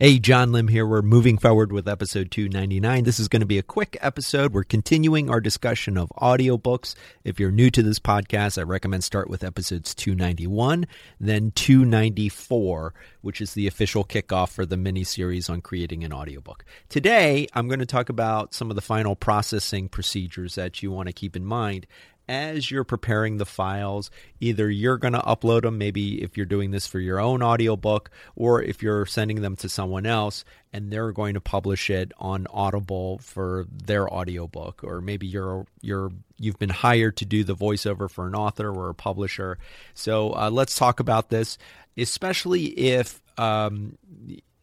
Hey, John Lim here. We're moving forward with episode 299. This is going to be a quick episode. We're continuing our discussion of audiobooks. If you're new to this podcast, I recommend start with episodes 291, then 294, which is the official kickoff for the mini series on creating an audiobook. Today, I'm going to talk about some of the final processing procedures that you want to keep in mind as you're preparing the files, either you're going to upload them, maybe if you're doing this for your own audiobook, or if you're sending them to someone else and they're going to publish it on Audible for their audiobook, or maybe you're you're you've been hired to do the voiceover for an author or a publisher. So uh, let's talk about this, especially if um,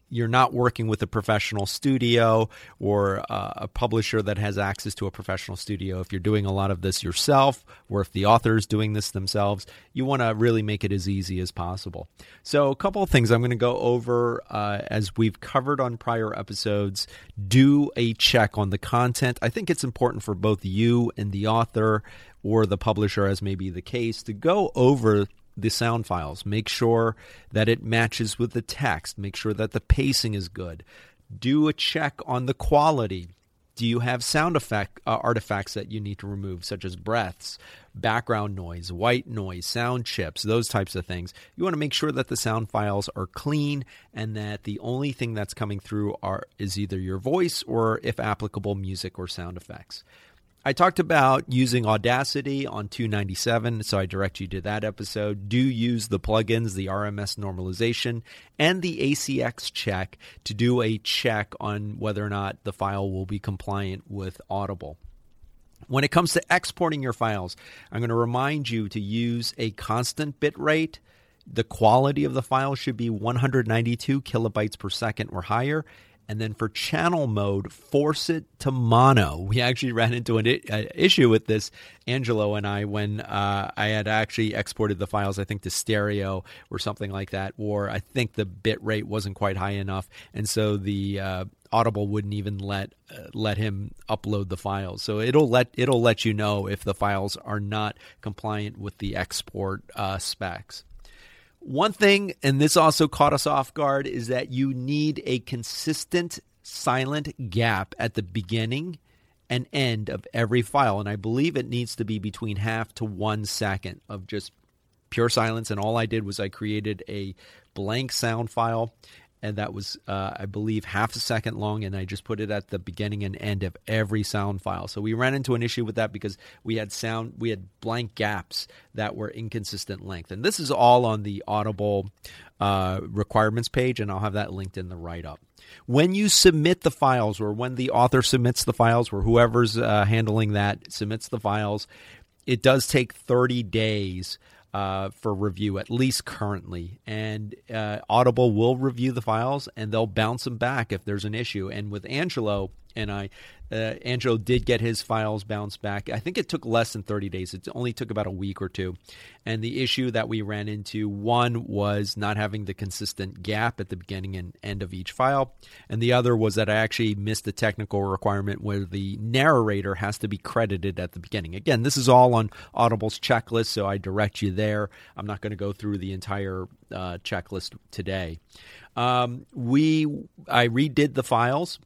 you're not working with a professional studio or uh, a publisher that has access to a professional studio. If you're doing a lot of this yourself, or if the author is doing this themselves, you want to really make it as easy as possible. So, a couple of things I'm going to go over uh, as we've covered on prior episodes. Do a check on the content. I think it's important for both you and the author or the publisher, as may be the case, to go over the sound files. Make sure that it matches with the text. Make sure that the pacing is good. Do a check on the quality. Do you have sound effect uh, artifacts that you need to remove, such as breaths, background noise, white noise, sound chips, those types of things? You want to make sure that the sound files are clean and that the only thing that's coming through are is either your voice or, if applicable, music or sound effects. I talked about using Audacity on 297, so I direct you to that episode. Do use the plugins, the RMS normalization, and the ACX check to do a check on whether or not the file will be compliant with Audible. When it comes to exporting your files, I'm going to remind you to use a constant bit rate. The quality of the file should be 192 kilobytes per second or higher, and then for channel mode, force it to mono. We actually ran into an I- issue with this, Angelo and I, when uh, I had actually exported the files, I think to stereo or something like that, or I think the bit rate wasn't quite high enough, and so the uh, Audible wouldn't even let uh, let him upload the files. So it'll let it'll let you know if the files are not compliant with the export uh, specs. One thing, and this also caught us off guard, is that you need a consistent silent gap at the beginning and end of every file. And I believe it needs to be between half to one second of just pure silence. And all I did was I created a blank sound file and that was uh, I believe half a second long, and I just put it at the beginning and end of every sound file. So we ran into an issue with that because we had sound we had blank gaps that were inconsistent length, and this is all on the Audible uh, requirements page, and I'll have that linked in the write up. When you submit the files, or when the author submits the files, or whoever's uh, handling that submits the files, it does take 30 days uh, for review, at least currently. And uh, Audible will review the files and they'll bounce them back if there's an issue. And with Angelo and I, uh, Angelo did get his files bounced back. I think it took less than 30 days. It only took about a week or two. And the issue that we ran into one was not having the consistent gap at the beginning and end of each file. And the other was that I actually missed the technical requirement where the narrator has to be credited at the beginning. Again, this is all on Audible's checklist, so I direct you there. I'm not going to go through the entire uh, checklist today. Um, we I redid the files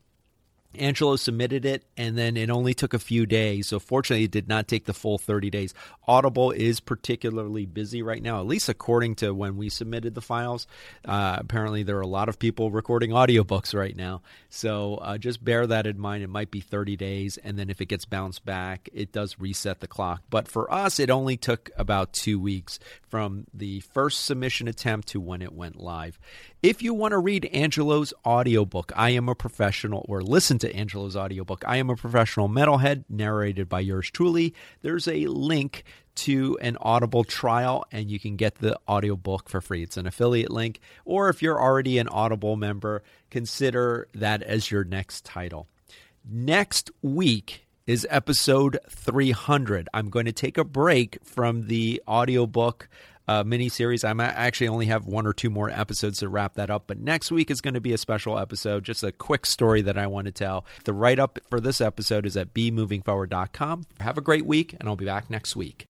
Angelo submitted it, and then it only took a few days. So, fortunately, it did not take the full 30 days. Audible is particularly busy right now, at least according to when we submitted the files. Uh, apparently, there are a lot of people recording audiobooks right now. So, uh, just bear that in mind. It might be 30 days, and then if it gets bounced back, it does reset the clock. But for us, it only took about two weeks from the first submission attempt to when it went live. If you want to read Angelo's audiobook, I Am a Professional, or listen to Angelo's audiobook, I Am a Professional Metalhead, narrated by yours truly, there's a link to an Audible trial and you can get the audiobook for free. It's an affiliate link. Or if you're already an Audible member, consider that as your next title. Next week, is episode 300. I'm going to take a break from the audiobook uh, mini series. I actually only have one or two more episodes to wrap that up, but next week is going to be a special episode, just a quick story that I want to tell. The write up for this episode is at bemovingforward.com. Have a great week, and I'll be back next week.